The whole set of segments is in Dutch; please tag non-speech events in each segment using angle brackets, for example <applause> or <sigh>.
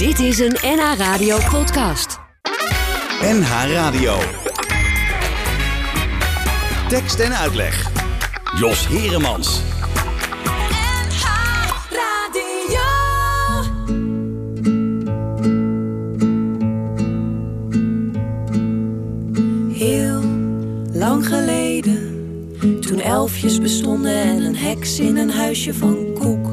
Dit is een NH Radio podcast. NH Radio. Tekst en uitleg. Jos Heremans. Heel lang geleden, toen elfjes bestonden en een heks in een huisje van koek.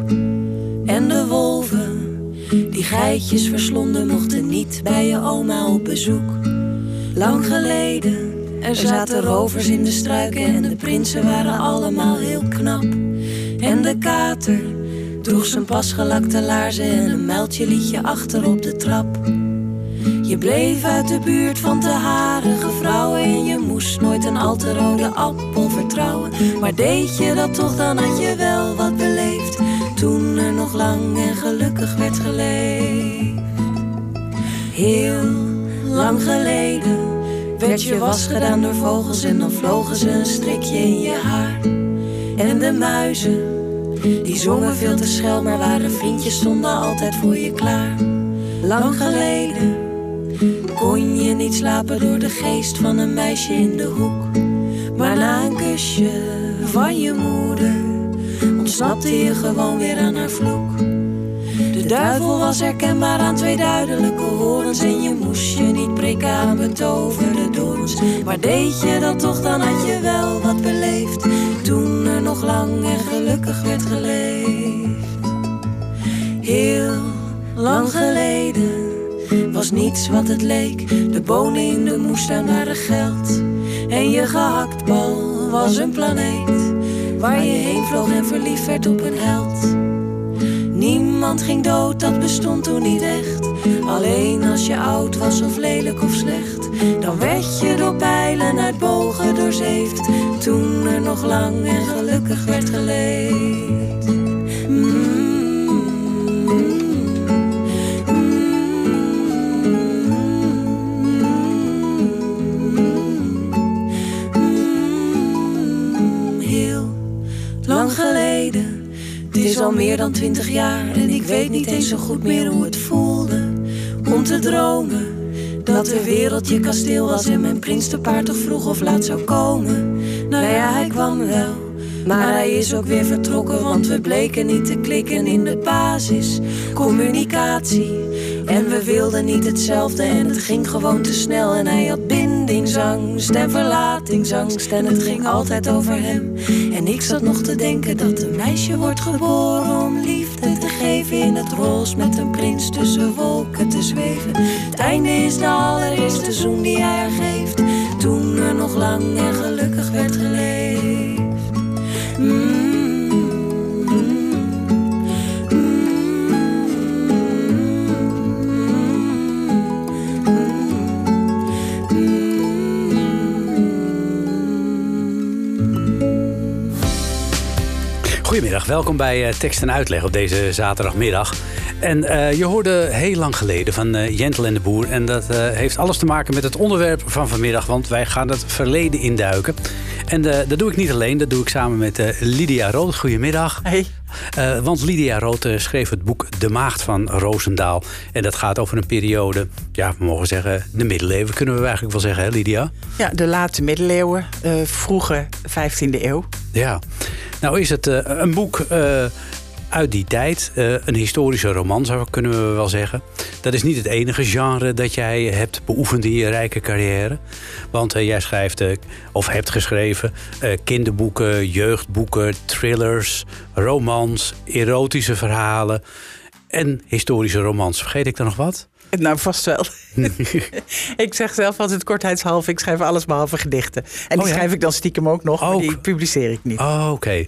Geitjes verslonden, mochten niet bij je oma op bezoek. Lang geleden, er zaten rovers in de struiken en de prinsen waren allemaal heel knap. En de kater droeg zijn pasgelakte laarzen en een muiltje liedje achter op de trap. Je bleef uit de buurt van te harige vrouwen en je moest nooit een al te rode appel vertrouwen. Maar deed je dat toch, dan had je wel wat beleefd. Nog lang en gelukkig werd geleefd. Heel lang geleden werd je was gedaan door vogels en dan vlogen ze een strikje in je haar. En de muizen, die zongen veel te schel, maar waren vriendjes, stonden altijd voor je klaar. Lang geleden kon je niet slapen door de geest van een meisje in de hoek. Maar na een kusje van je moeder ontsnapte je gewoon weer aan haar vloek. De duivel was herkenbaar aan twee duidelijke horens en je moest je niet prikken aan betoverde dorens. Maar deed je dat toch, dan had je wel wat beleefd. Toen er nog lang en gelukkig werd geleefd. Heel lang geleden was niets wat het leek. De bonen in de moestuin waren geld. En je gehaktbal was een planeet. Waar je heen vloog en verliefd werd op een held. Niemand ging dood, dat bestond toen niet echt. Alleen als je oud was of lelijk of slecht. Dan werd je door pijlen uit bogen doorzeefd. Toen er nog lang en gelukkig werd geleefd. Het is al meer dan twintig jaar en ik weet niet eens zo goed meer hoe het voelde om te dromen. Dat de wereld je kasteel was en mijn prins te paard toch vroeg of laat zou komen. Nou ja, hij kwam wel. Maar hij is ook weer vertrokken, want we bleken niet te klikken in de basis. Communicatie. En we wilden niet hetzelfde en het ging gewoon te snel. En hij had bindingsangst en verlatingsangst en het ging altijd over hem. En ik zat nog te denken dat een meisje wordt geboren om liefde te geven in het roze met een prins tussen wolken te zweven. Het einde is de allereerste zoen die hij haar geeft. Toen er nog lang en gelukkig werd geleefd. Goedemiddag, welkom bij eh, Tekst en Uitleg op deze zaterdagmiddag. En eh, je hoorde heel lang geleden van eh, Jentel en de Boer. En dat heeft alles te maken met het onderwerp van vanmiddag, want wij gaan het verleden induiken. En eh, dat doe ik niet alleen, dat doe ik samen met eh, Lydia Rood. Goedemiddag. Hey. Eh, want Lydia Rood schreef het boek De Maagd van Roosendaal. En dat gaat over een periode, ja, we mogen zeggen, de middeleeuwen kunnen we eigenlijk wel zeggen, hè Lydia? Ja, de late middeleeuwen, vroege 15e eeuw. Ja. Nou is het een boek uit die tijd. eh, een historische roman, zou kunnen we wel zeggen. Dat is niet het enige genre dat jij hebt beoefend in je rijke carrière. Want eh, jij schrijft, eh, of hebt geschreven, kinderboeken, jeugdboeken, thrillers, romans, erotische verhalen en historische romans. Vergeet ik er nog wat? Nou, vast wel. <laughs> ik zeg zelf altijd kortheidshalve, ik schrijf alles behalve gedichten. En die Oh ja? schrijf ik dan stiekem ook nog, maar die publiceer ik niet. Oh, oké.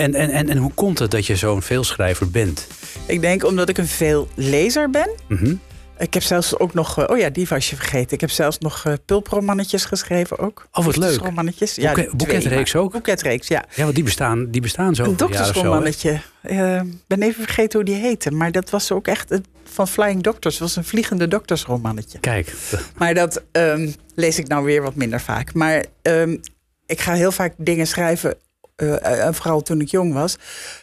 En, en, en, en hoe komt het dat je zo'n veelschrijver bent? Ik denk omdat ik een veel lezer ben. Mhm. Ik heb zelfs ook nog, eh, oh ja, die was je vergeten. Ik heb zelfs nog uh, pulpromannetjes geschreven ook. Oh, wat leuk. Romannetjes. Twee, boeketreeks ook? Boeketreeks, ja. Ja, want die bestaan, die bestaan zo Een doktersromannetje. Ik ben even vergeten hoe die heette. Maar dat was ook echt het- van Flying Doctors. Het was een vliegende doktersromannetje. Kijk, Maar dat ehm, lees ik nou weer wat minder vaak. Maar ehm, ik ga heel vaak dingen schrijven. Eh, en vooral toen ik jong was.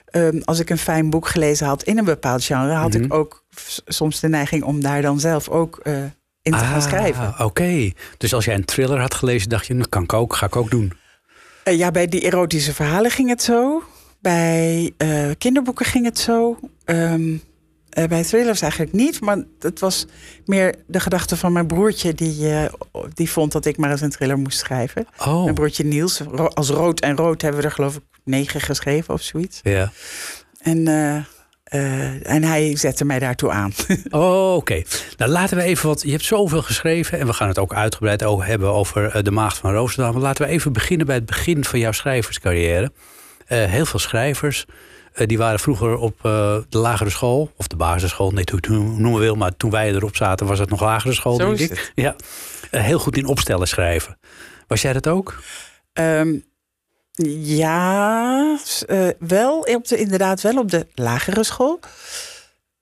Ehm, als ik een fijn boek gelezen had in een bepaald genre, had Mhm. ik ook s- soms de neiging om daar dan zelf ook eh, in te gaan Ah, schrijven. Oké. Dus als jij een thriller had gelezen, dacht je, dat kan ik ook, ga ik ook doen. Eh, ja, bij die erotische verhalen ging het zo. Bij eh, kinderboeken ging het zo. Ehm, eh, bij thrillers eigenlijk niet. Maar het was meer de gedachte van mijn broertje... die, eh, die vond dat ik maar eens een thriller moest schrijven. Oh, Mijn broertje Niels. Ro- Als Rood en Rood hebben we er geloof ik negen geschreven of zoiets. ja. En, eh, en hij zette mij daartoe aan. <laughs> Oh, oké. Nou, laten we even wat. Je hebt zoveel geschreven en we gaan het ook uitgebreid ook hebben over de Maagd van Roosendaal. Maar laten we even beginnen bij het begin van jouw schrijverscarrière. Heel veel schrijvers. Eh, die waren vroeger op eh, de lagere school, of de basisschool, net hoe je het noemen wil. Maar toen wij erop zaten, was het nog lagere school, Zo denk is ik. het. Ja. Eh, heel goed in opstellen schrijven. Was jij dat ook? Ehm, ja, wel op de, inderdaad wel op de lagere school.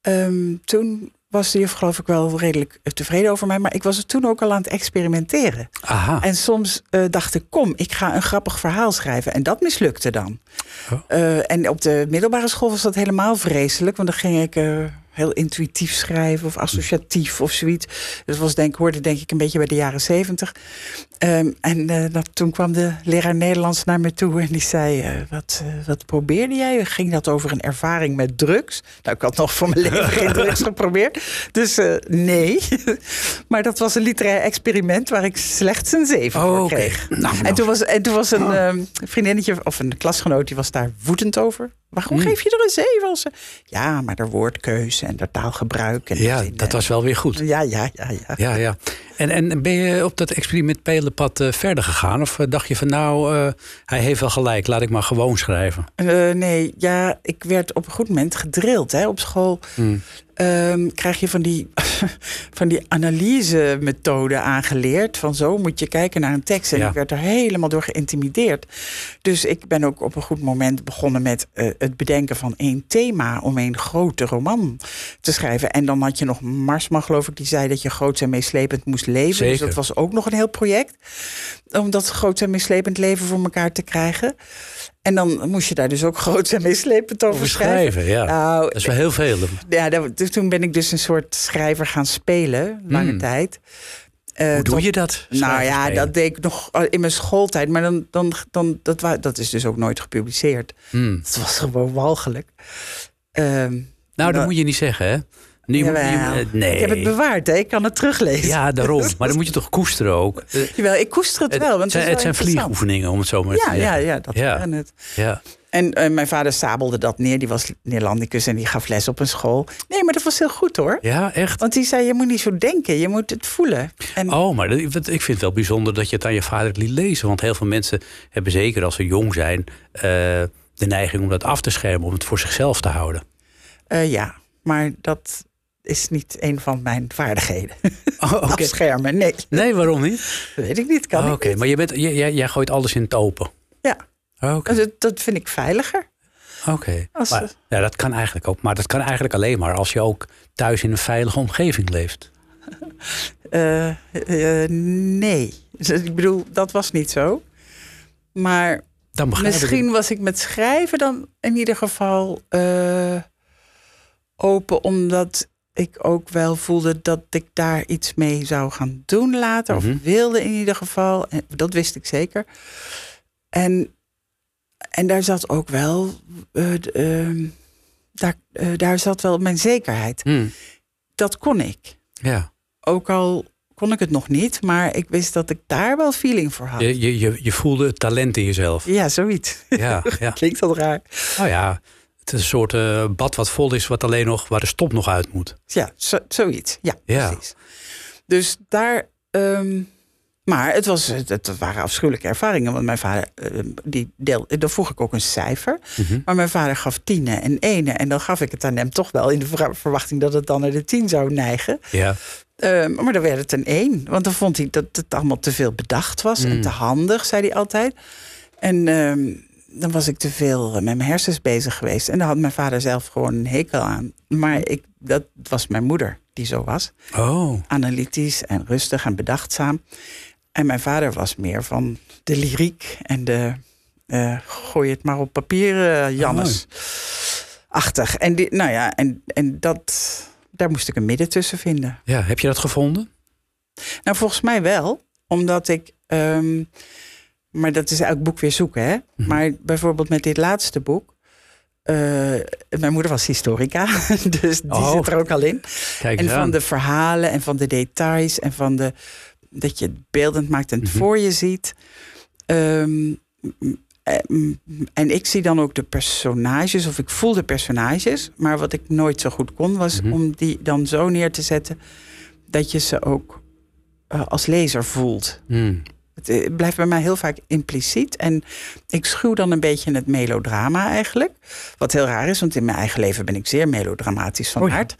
Ehm, toen was de juf geloof ik wel redelijk tevreden over mij. Maar ik was er toen ook al aan het experimenteren. Aha. En soms eh, dacht ik, kom, ik ga een grappig verhaal schrijven. En dat mislukte dan. Oh. Eh, en op de middelbare school was dat helemaal vreselijk. Want dan ging ik eh, heel intuïtief schrijven of associatief of zoiets. Dat was denk, hoorde denk ik een beetje bij de jaren zeventig. Ehm, en eh, dat, toen kwam de leraar Nederlands naar me toe en die zei... eh, wat, eh, wat probeerde jij? Ging dat over een ervaring met drugs? Nou, ik had nog voor mijn leven geen <laughs> drugs geprobeerd. Dus nee. <laughs> maar dat was een literair experiment waar ik slechts een zeven Oh, voor oké. kreeg. Nou, En nou. toen was, en toen was een ehm, vriendinnetje of een klasgenoot die was daar woedend over. Waarom Hmm. geef je er een zeven? Ja, maar de woordkeuze en de taalgebruik. En Ja, dat was wel weer goed. Ja, ja, ja, ja. Ja, ja. En, en ben je op dat experimentelenpad eh verder gegaan? Of eh, dacht je van nou, eh, hij heeft wel gelijk, laat ik maar gewoon schrijven? Nee, ja, ik werd op een goed moment gedrild. Hè. Op school Hmm. ehm, krijg je van die, <laughs> van die analyse-methode aangeleerd. Van zo moet je kijken naar een tekst. En Ja. ik werd er helemaal door geïntimideerd. Dus ik ben ook op een goed moment begonnen met het bedenken van één thema om een grote roman te schrijven. En dan had je nog Marsman, geloof ik, die zei dat je groot en meeslepend moest leven. Dus dat was ook nog een heel project. Om dat groot en meeslepend leven voor elkaar te krijgen. En dan moest je daar dus ook <laughs> groot en meeslepend over, schrijven. schrijven, ja. Nou, Dat is wel heel veel. ja, dat- dus toen ben ik dus een soort schrijver gaan spelen, lange Hmm. tijd. Eh, Hoe doe tot- je dat? Nou ja, dat deed ik nog in mijn schooltijd. Maar dan, dan, dan, dat, dat is dus ook nooit gepubliceerd. Hmm. Het was gewoon walgelijk. Ehm, Nou, dat moet je niet zeggen, hè? Eh, nee. Ik heb het bewaard, hè? ik kan het teruglezen. Ja, daarom. <laughs> Maar dan moet je toch koesteren ook? Eh, Jawel, ik koester het wel. Want het zijn, het zijn vliegoefeningen, om het zo maar te Ja, ja, zeggen. ja, dat Ja. het. ja. En eh, mijn vader sabelde dat neer. Die was Neerlandicus en die gaf les op een school. Nee, maar dat was heel goed hoor. Ja, echt? Want die zei, je moet niet zo denken, je moet het voelen. En Oh, maar dat- ik vind het wel bijzonder dat je het aan je vader liet lezen. Want heel veel mensen hebben zeker als ze jong zijn... de neiging om dat af te schermen, om het voor zichzelf te houden. Ja, maar dat is niet een van mijn vaardigheden. <laughs> Oh, oké. <laughs> Afschermen, nee. Nee, waarom niet? Dat weet ik niet, kan Oh, Oké, maar je bent, jij, jij- gooit alles in het open. Ja, Oh, Oké. dat, dat vind ik veiliger. Oké. Maar- Ja, dat kan eigenlijk ook. Maar dat kan eigenlijk alleen maar als je ook thuis in een veilige omgeving leeft. <laughs> Eh, eh, nee, Dus ik bedoel, dat was niet zo. Maar Dan begrijp ik misschien was ik met schrijven dan in ieder geval eh, open, omdat ik ook wel voelde dat ik daar iets mee zou gaan doen later. Mhm. Of wilde in ieder geval. En dat wist ik zeker. En, en daar zat ook wel. eh, ehm, daar, eh, daar zat wel mijn zekerheid. Hmm, Dat kon ik. Ja, Ook al kon ik het nog niet, maar ik wist dat ik daar wel feeling voor had. je, je, je, voelde het talent in jezelf. Ja, zoiets. Ja, <laughs> ja. Klinkt dat raar. Nou ja, het is een soort eh, bad wat vol is, wat alleen nog, waar de stop nog uit moet. Ja, zo, zoiets. Ja, Ja. precies. Dus daar. ehm, maar het, was, het, waren afschuwelijke ervaringen. Want mijn vader, ehm, die deel, dan vroeg ik ook een cijfer. Mhm. Maar mijn vader gaf tienen en ene. En dan gaf ik het aan hem toch wel in de ver- verwachting dat het dan naar de tien zou neigen. Ja, Ehm, maar dan werd het een één. Want dan vond hij dat het allemaal te veel bedacht was. En Mm. te handig, zei hij altijd. En dan was ik te veel met mijn hersens bezig geweest. En daar had mijn vader zelf gewoon een hekel aan. Maar ik, dat was mijn moeder die zo was. oh, Analytisch en rustig en bedachtzaam. En mijn vader was meer van de lyriek en de... eh, gooi het maar op papier, eh, Jannes. Achtig. En, die, nou ja, en, en dat daar moest ik een midden tussen vinden. Ja, heb je dat gevonden? Nou, volgens mij wel. Omdat ik. ehm, maar dat is elk boek weer zoeken, hè? Mhm. Maar bijvoorbeeld met dit laatste boek. eh, mijn moeder was historica, <laughs> dus die Oh. zit er ook al in. Kijk En van aan. de verhalen en van de details en van de. dat je het beeldend maakt en het Mhm. voor je ziet. Ehm, em, en ik zie dan ook de personages, of ik voel de personages. Maar wat ik nooit zo goed kon, was Mhm. om die dan zo neer te zetten dat je ze ook eh, als lezer voelt. Hmm. Het eh, blijft bij mij heel vaak impliciet. En ik schuw dan een beetje het melodrama eigenlijk. Wat heel raar is, want in mijn eigen leven ben ik zeer melodramatisch van Oh ja. aard.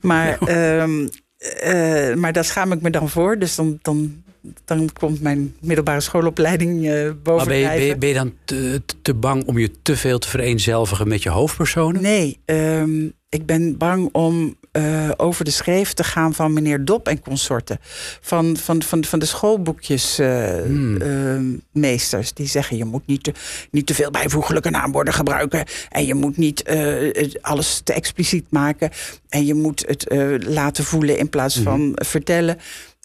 Maar, ehm, eh, maar daar schaam ik me dan voor. Dus dan, dan, dan komt mijn middelbare schoolopleiding eh Maar boven ben je, ben, je, drijven. ben je dan te, te- te bang om je te veel te vereenzelvigen met je hoofdpersonen? Nee, ehm, ik ben bang om eh, over de schreef te gaan van meneer Dop en consorten. Van, van, van, van de schoolboekjes eh, Hmm. meesters. Die zeggen je moet niet te, niet te veel bijvoeglijke naamwoorden gebruiken. En je moet niet eh, alles te expliciet maken. En je moet het eh, laten voelen in plaats van vertellen.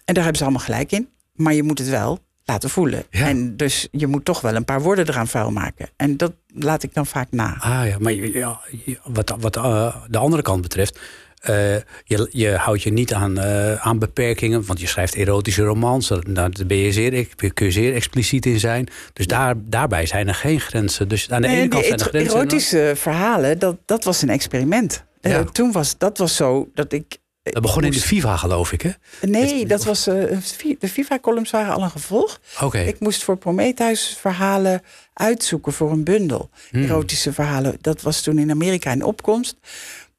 En daar hebben ze allemaal gelijk in. Maar je moet het wel laten voelen. Ja. En dus je moet toch wel een paar woorden eraan vuil maken. En dat laat ik dan vaak na. Ah ja, maar ja, wat, wat eh, de andere kant betreft. Eh, je, je houdt je niet aan, eh, aan beperkingen, want je schrijft erotische romans. Daar ben je zeer, kun je zeer expliciet in zijn. Dus daar, daarbij zijn er geen grenzen. Dus aan de Nee, ene kant zijn er grenzen. erotische verhalen, dat, dat was een experiment. Eh, toen was dat was zo dat ik. Dat begon in de FIFA, geloof ik, hè? Nee, dat was. de FIFA-columns waren al een gevolg. Oké. Ik moest voor Prometheus verhalen uitzoeken voor een bundel. Hmm. Erotische verhalen. Dat was toen in Amerika in opkomst.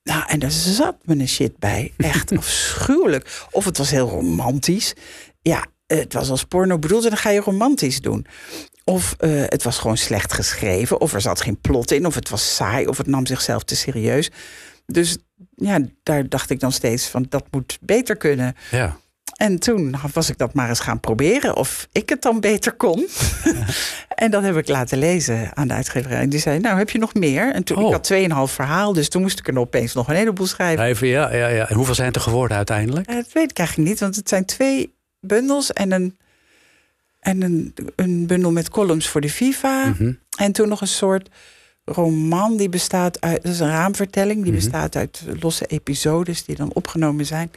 Nou, en daar zat me een shit bij. Echt <laughs> afschuwelijk. Of het was heel romantisch. Ja, het was als porno bedoeld en dan ga je romantisch doen. Of eh, het was gewoon slecht geschreven. Of er zat geen plot in. Of het was saai. Of het nam zichzelf te serieus. Dus ja, daar dacht ik dan steeds van dat moet beter kunnen. Ja. En toen was ik dat maar eens gaan proberen of ik het dan beter kon. <laughs> en dat heb ik laten lezen aan de uitgeverij. En die zei, nou heb je nog meer? En toen, Oh. ik had 2,5 verhaal, dus toen moest ik er opeens nog een heleboel schrijven. Even, ja, ja, ja. En hoeveel zijn het er geworden uiteindelijk? Eh, dat weet ik eigenlijk niet, want het zijn twee bundels en een, en een, een bundel met columns voor de FIFA. Mhm. En toen nog een soort roman die bestaat uit, dat is een raamvertelling, die Mhm. bestaat uit losse episodes die dan opgenomen zijn.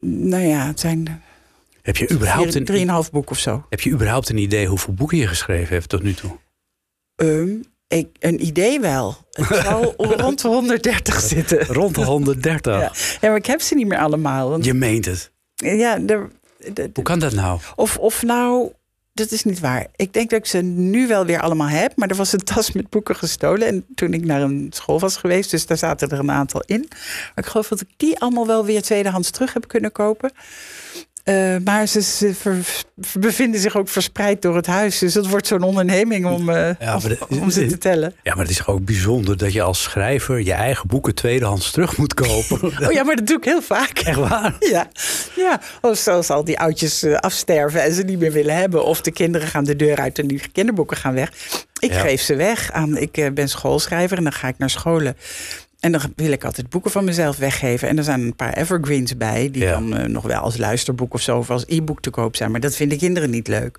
Nou ja, het zijn Heb je, überhaupt een, drieënhalf boek of zo. heb je überhaupt een idee hoeveel boeken je geschreven hebt tot nu toe? Ehm, ik, een idee wel. Het <laughs> zal rond de 130 zitten. Rond de 130. Ja. ja, maar ik heb ze niet meer allemaal. Want, Je meent het. ja, de- Hoe kan dat nou? of, of nou, dat is niet waar. Ik denk dat ik ze nu wel weer allemaal heb. Maar er was een tas met boeken gestolen. En toen ik naar een school was geweest, dus daar zaten er een aantal in. Maar ik geloof dat ik die allemaal wel weer tweedehands terug heb kunnen kopen. Eh, maar ze, ze ver- bevinden zich ook verspreid door het huis. Dus het wordt zo'n onderneming om, eh, Ja, dat- om ze te tellen. Ja, maar het is ook bijzonder dat je als schrijver je eigen boeken tweedehands terug moet kopen. <laughs> Oh ja, maar dat doe ik heel vaak. Echt waar? <laughs> Ja, ja. Of zoals al die oudjes eh, afsterven en ze niet meer willen hebben. Of de kinderen gaan de deur uit en die kinderboeken gaan weg. Ik Ja. geef ze weg aan. Ik ben schoolschrijver en dan ga ik naar scholen. En dan wil ik altijd boeken van mezelf weggeven. En er zijn een paar evergreens bij. Die Ja. dan eh, nog wel als luisterboek of zo. Of als e-book te koop zijn. Maar dat vinden kinderen niet leuk.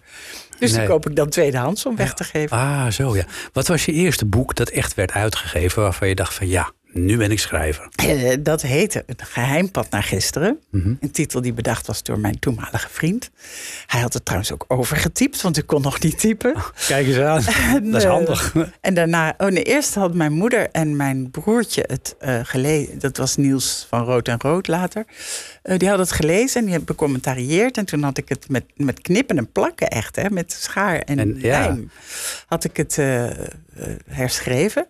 Dus Nee. die koop ik dan tweedehands om weg te geven. Ah, zo ja. Wat was je eerste boek dat echt werd uitgegeven waarvan je dacht van ja, nu ben ik schrijver? Eh, dat heette Het Geheimpad naar gisteren. Mhm. Een titel die bedacht was door mijn toenmalige vriend. Hij had het trouwens ook overgetypt, want ik kon nog niet typen. <laughs> Kijk eens aan. dat is eh, handig. <laughs> En daarna, oh nee, eerst had mijn moeder en mijn broertje het eh, gelezen. Dat was Niels van Rood en Rood later. Die hadden het gelezen en die hebben becommentarieerd. En toen had ik het met, met knippen en plakken echt, hè, met schaar en, En, ja. lijm, had ik het herschreven.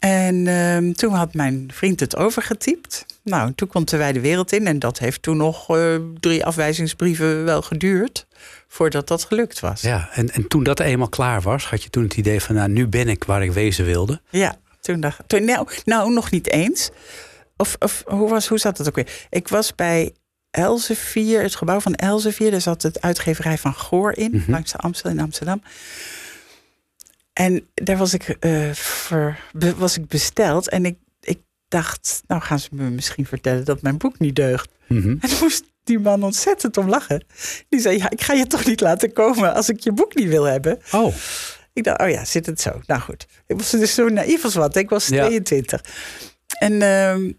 En ehm, toen had mijn vriend het overgetypt. Nou, toen kwam de wijde wereld in. En dat heeft toen nog eh, drie afwijzingsbrieven wel geduurd. Voordat dat gelukt was. Ja, en, en toen dat eenmaal klaar was, had je toen het idee van nou, nu ben ik waar ik wezen wilde. Ja, toen dacht toen, nou, nou, nog niet eens. Of, of hoe, was, hoe zat het ook weer? Ik was bij Elsevier, het gebouw van Elsevier. Daar zat het uitgeverij van Goor in, Mhm. langs de Amstel in Amsterdam. En daar was ik, eh, was ik besteld. En ik, ik dacht, nou gaan ze me misschien vertellen dat mijn boek niet deugt. Mhm. En toen moest die man ontzettend om lachen. Die zei, ja, ik ga je toch niet laten komen als ik je boek niet wil hebben. Oh, Ik dacht, oh ja, zit het zo? Nou goed. Ik was dus zo naïef als wat. Ik was Ja. 22. En, ehm,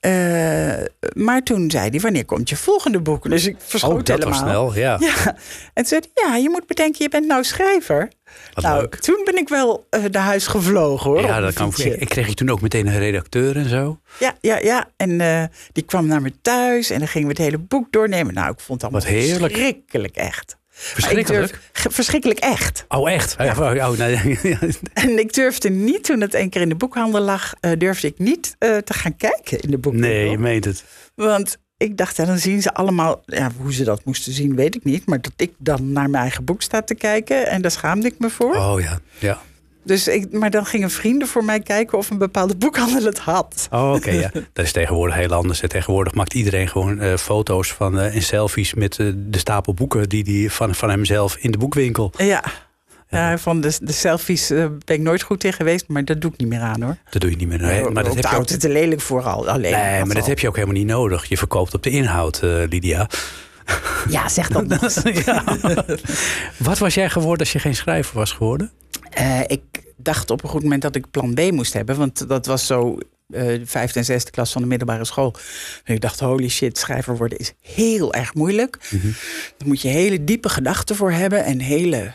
eh, maar toen zei hij, wanneer komt je volgende boek? Dus ik verschoot oh dat was helemaal. snel. Ja, Ja, en toen zei hij, ja, je moet bedenken, je bent nou schrijver. wat nou, leuk. toen ben ik wel eh, naar huis gevlogen hoor. Ja, dat kan ik. Ik kreeg je toen ook meteen een redacteur en zo. Ja, ja, ja. En eh, die kwam naar me thuis en dan gingen we het hele boek doornemen. Nou, ik vond het allemaal Wat heerlijk. verschrikkelijk echt. Verschrikkelijk. durf- verschrikkelijk echt. Oh, echt? Ja. Oh, nee. <laughs> En ik durfde niet, toen het een keer in de boekhandel lag, eh, durfde ik niet eh, te gaan kijken in de boekhandel. nee, je meent het. Want ik dacht, ja, dan zien ze allemaal, ja, hoe ze dat moesten zien, weet ik niet. Maar dat ik dan naar mijn eigen boek sta te kijken en daar schaamde ik me voor. Oh ja, ja. Dus ik, maar dan gingen vrienden voor mij kijken of een bepaalde boekhandel het had. Oh, oké, ja. Dat is tegenwoordig heel anders. hè. Tegenwoordig maakt iedereen gewoon eh, foto's van, eh, en selfies met eh, de stapel boeken die die van, van hemzelf in de boekwinkel. Ja. Ja, van de, de selfies ben ik nooit goed in geweest, maar dat doe ik niet meer aan hoor. Dat doe je niet meer. Nee, maar dat heb de je ook, te lelijk vooral. Alleen. nee, maar dat heb je ook helemaal niet nodig. Je verkoopt op de inhoud, Lydia. Ja, zeg dat. <laughs> Ja. <laughs> Wat was jij geworden als je geen schrijver was geworden? Eh, ik dacht op een goed moment dat ik plan B moest hebben. Want dat was zo de vijfde en zesde klas van de middelbare school. En ik dacht, holy shit, schrijver worden is heel erg moeilijk. Daar moet je hele diepe gedachten voor hebben. En hele,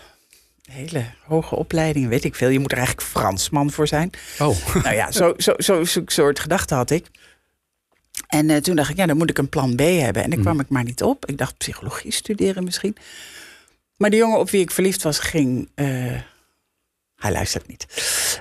hele hoge opleidingen, weet ik veel. Je moet er eigenlijk Fransman voor zijn. Oh, <laughs> nou ja, zo, zo, zo, zo'n soort gedachten had ik. En eh, toen dacht ik, ja, dan moet ik een plan B hebben. En daar kwam ik maar niet op. Ik dacht psychologie studeren misschien. Maar de jongen op wie ik verliefd was, ging. Hij luistert niet.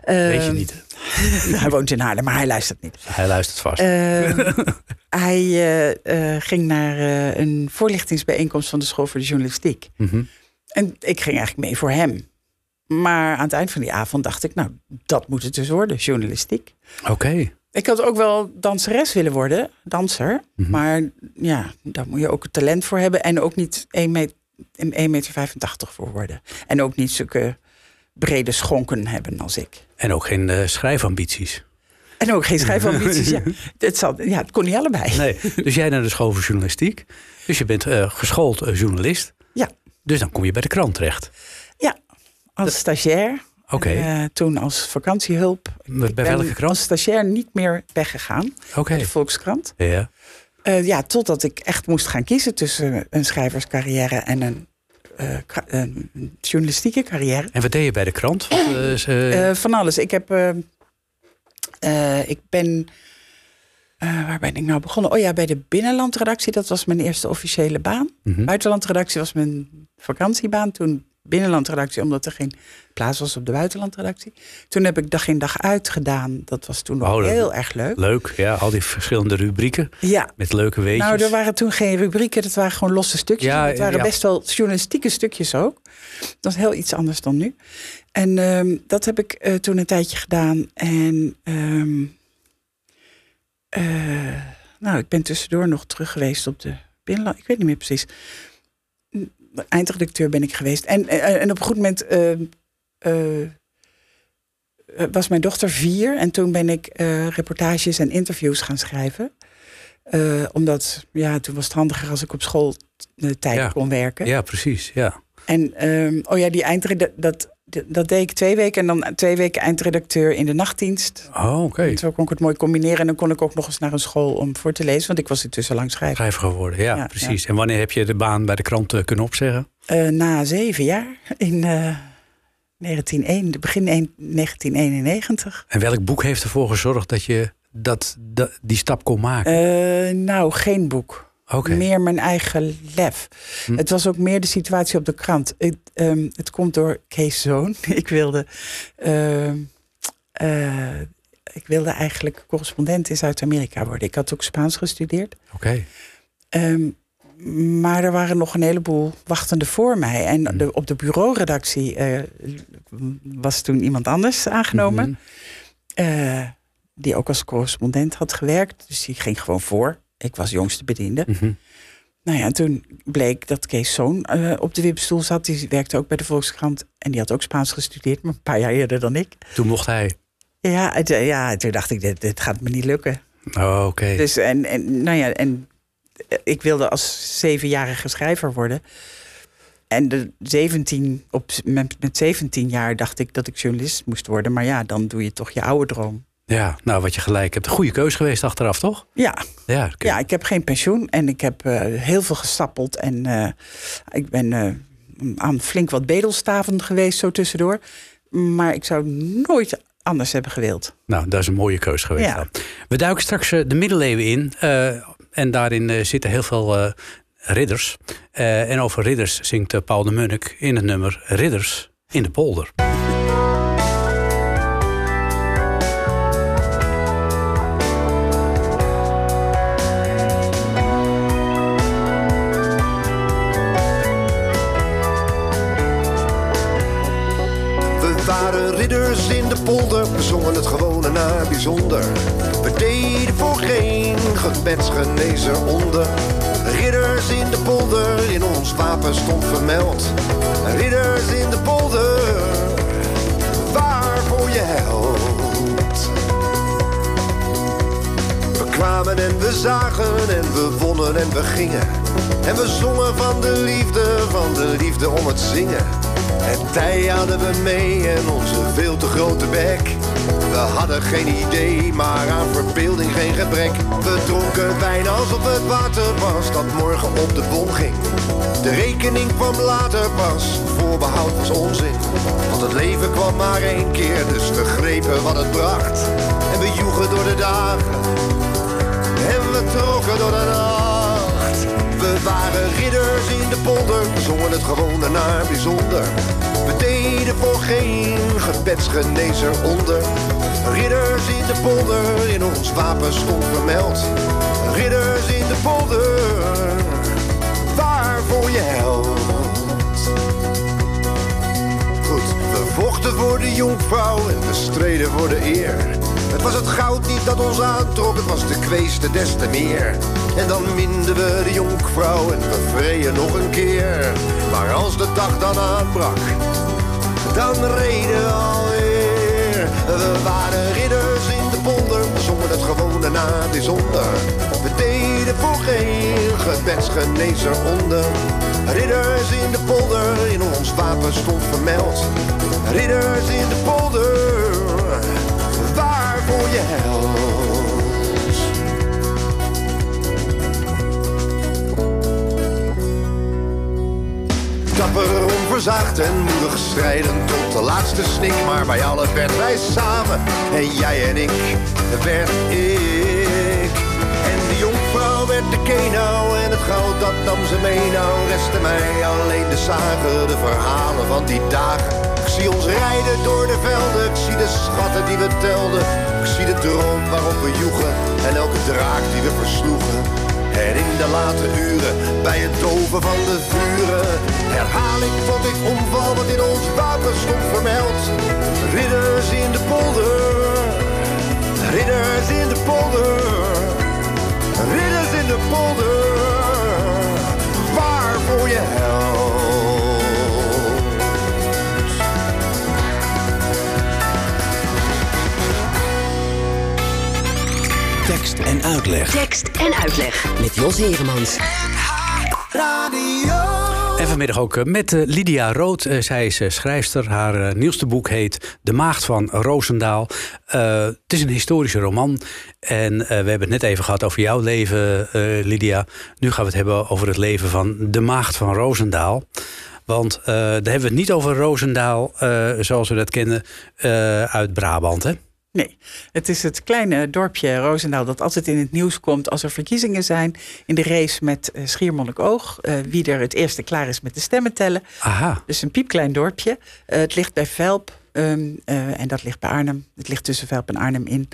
weet je Ehm, niet. <laughs> hij woont in Haarlem, maar hij luistert niet. Hij luistert vast. Ehm, <laughs> hij eh, eh, ging naar eh, een voorlichtingsbijeenkomst van de School voor de Journalistiek. Mhm. En ik ging eigenlijk mee voor hem. Maar aan het eind van die avond dacht ik, nou, dat moet het dus worden, journalistiek. Oké. Ik had ook wel danseres willen worden, danser. Mhm. Maar ja, daar moet je ook het talent voor hebben. En ook niet 1 meter, 1 meter 85 voor worden. En ook niet zulke brede schonken hebben als ik. En ook geen eh, schrijfambities. En ook geen schrijfambities. ja, <laughs> het, ja, het kon niet allebei. Nee. Dus jij naar de school voor journalistiek. Dus je bent eh, geschoold eh, journalist. Ja. Dus dan kom je bij de krant terecht. Ja, als stagiair. Oké. En, toen als vakantiehulp. Bij Ik ben welke krant? Als stagiair niet meer weggegaan. Oké. De Volkskrant. Ja. Ja, totdat ik echt moest gaan kiezen tussen een schrijverscarrière en een, een journalistieke carrière. En wat deed je bij de krant? Want, eh, van alles. Ik heb. ik ben. waar ben ik nou begonnen? Oh ja, bij de binnenlandredactie. Dat was mijn eerste officiële baan. Mhm. Buitenlandredactie was mijn vakantiebaan. Toen binnenlandredactie, omdat er geen plaats was op de buitenlandredactie. Toen heb ik dag in dag uit gedaan. Dat was toen nog Oh, heel erg leuk. Leuk, ja. Al die verschillende rubrieken Ja. met leuke weetjes. Nou, er waren toen geen rubrieken, dat waren gewoon losse stukjes. Ja, het waren ja. best wel journalistieke stukjes ook. Dat is heel iets anders dan nu. En ehm, dat heb ik eh, toen een tijdje gedaan. En ehm, eh, nou, ik ben tussendoor nog terug geweest op de binnenland. Ik weet niet meer precies. Eindredacteur ben ik geweest. En, en, en op een goed moment eh, eh, was mijn dochter vier. En toen ben ik eh, reportages en interviews gaan schrijven. Eh, omdat, ja, toen was het handiger als ik op school eh, tijd Ja. kon werken. Ja, precies. Ja. En, ehm, oh ja, die eindredacteur, dat, dat deed ik twee weken. En dan twee weken eindredacteur in de nachtdienst. Oh, oké. En Zo kon ik het mooi combineren. En dan kon ik ook nog eens naar een school om voor te lezen. Want ik was intussen lang schrijver. Schrijver geworden, ja, Ja, precies. En wanneer heb je de baan bij de krant eh, kunnen opzeggen? Eh, na zeven jaar, in eh 1901, begin 1991. En welk boek heeft ervoor gezorgd dat je dat, dat, die stap kon maken? Eh, nou, geen boek. Oké. Meer mijn eigen lef. Hm. Het was ook meer de situatie op de krant. Het, ehm, het komt door Kees Zoon. <laughs> Ik wilde, ehm, eh, ik wilde eigenlijk correspondent in Zuid-Amerika worden. Ik had ook Spaans gestudeerd. Oké. Ehm, maar er waren nog een heleboel wachtende voor mij. En Hm. de, op de bureauredactie eh, was toen iemand anders aangenomen. Mhm. eh, die ook als correspondent had gewerkt. Dus die ging gewoon voor. Ik was jongste bediende. Mhm. Nou ja, en toen bleek dat Kees Zoon eh, op de wipstoel zat. Die werkte ook bij de Volkskrant. En die had ook Spaans gestudeerd, maar een paar jaar eerder dan ik. Toen mocht hij. Ja, het, eh, ja, toen dacht ik, dit, dit gaat me niet lukken. Oh, Oké. Dus en, en nou ja, en eh, ik wilde als zevenjarige schrijver worden. En de 17, op, met, met 17 jaar dacht ik dat ik journalist moest worden. Maar ja, dan doe je toch je oude droom. Ja, nou wat je gelijk hebt. Een goede keus geweest achteraf, toch? Ja, Ja, oké. ja ik heb geen pensioen en ik heb eh, heel veel gestappeld. En eh, ik ben eh, aan flink wat bedelstaven geweest zo tussendoor. Maar ik zou nooit anders hebben gewild. Nou, dat is een mooie keus geweest. Ja. dan. We duiken straks de middeleeuwen in. en daarin zitten heel veel ridders. En over ridders zingt Paul de Munnik in het nummer Ridders in de polder. Ridders in de polder, we zongen het gewone naar bijzonder. We deden voor geen gebedsgenezer onder. Ridders in de polder, in ons wapen stond vermeld. Ridders in de polder, waarvoor je helpt. Kwamen en we zagen en we wonnen en we gingen. En we zongen van de liefde, van de liefde om het zingen. Het tij hadden we mee en onze veel te grote bek. We hadden geen idee, maar aan verbeelding geen gebrek. We dronken wijn alsof het water was dat morgen op de bon ging. De rekening kwam later pas, voorbehoud was onzin. Want het leven kwam maar één keer, dus we grepen wat het bracht. En we joegen door de dagen en we trokken door de nacht. We waren ridders in de polder, we zongen het gewoon naar bijzonder. We deden voor geen gebedsgenezer onder. Ridders in de polder, in ons wapen stond vermeld. Ridders in de polder, waarvoor je helpt. Goed, we vochten voor de jonkvrouw en we streden voor de eer. Het was het goud niet dat ons aantrok, het was de kweeste des te meer. En dan minden we de jonkvrouw en we vreden nog een keer. Maar als de dag dan aanbrak, dan reden we alweer. We waren ridders in de polder, we zongen het gewone na bijzonder. We deden voor geen gebedsgenezer onder. Ridders in de polder, in ons wapen stond vermeld. Ridders in de polder, Dapper, onverzaagd en moedig strijden tot de laatste snik. Maar bij alle werd wij samen en jij en ik werd ik. En de jonkvrouw werd de kenau en het goud dat nam ze mee. Nou restte mij alleen de zagen, de verhalen van die dagen. Ik zie ons rijden door de velden, ik zie de schatten die we telden. Ik zie de droom waarop we joegen en elke draak die we versloegen. En in de late uren, bij het doven van de vuren, herhaal ik wat ik omval wat in ons wapen stond vermeld. Ridders in de polder, ridders in de polder, ridders in de polder, en uitleg. Tekst en uitleg met Jos Heremans. En vanmiddag ook eh, met eh, Lydia Rood. Eh, Zij is schrijfster. Haar nieuwste boek heet De Maagd van Roosendaal. Eh, het is een historische roman. En eh, we hebben het net even gehad over jouw leven, eh, Lydia. Nu gaan we het hebben over het leven van de Maagd van Roosendaal. Want eh, daar hebben we het niet over Roosendaal eh, zoals we dat kennen eh, uit Brabant. Hè? Nee, het is het kleine dorpje Roosendaal dat altijd in het nieuws komt als er verkiezingen zijn. In de race met eh, Schiermonnikoog. eh wie er het eerste klaar is met de stemmen tellen. Aha. Dus een piepklein dorpje. Eh, het ligt bij Velp. ehm, eh, en dat ligt bij Arnhem. Het ligt tussen Velp en Arnhem in.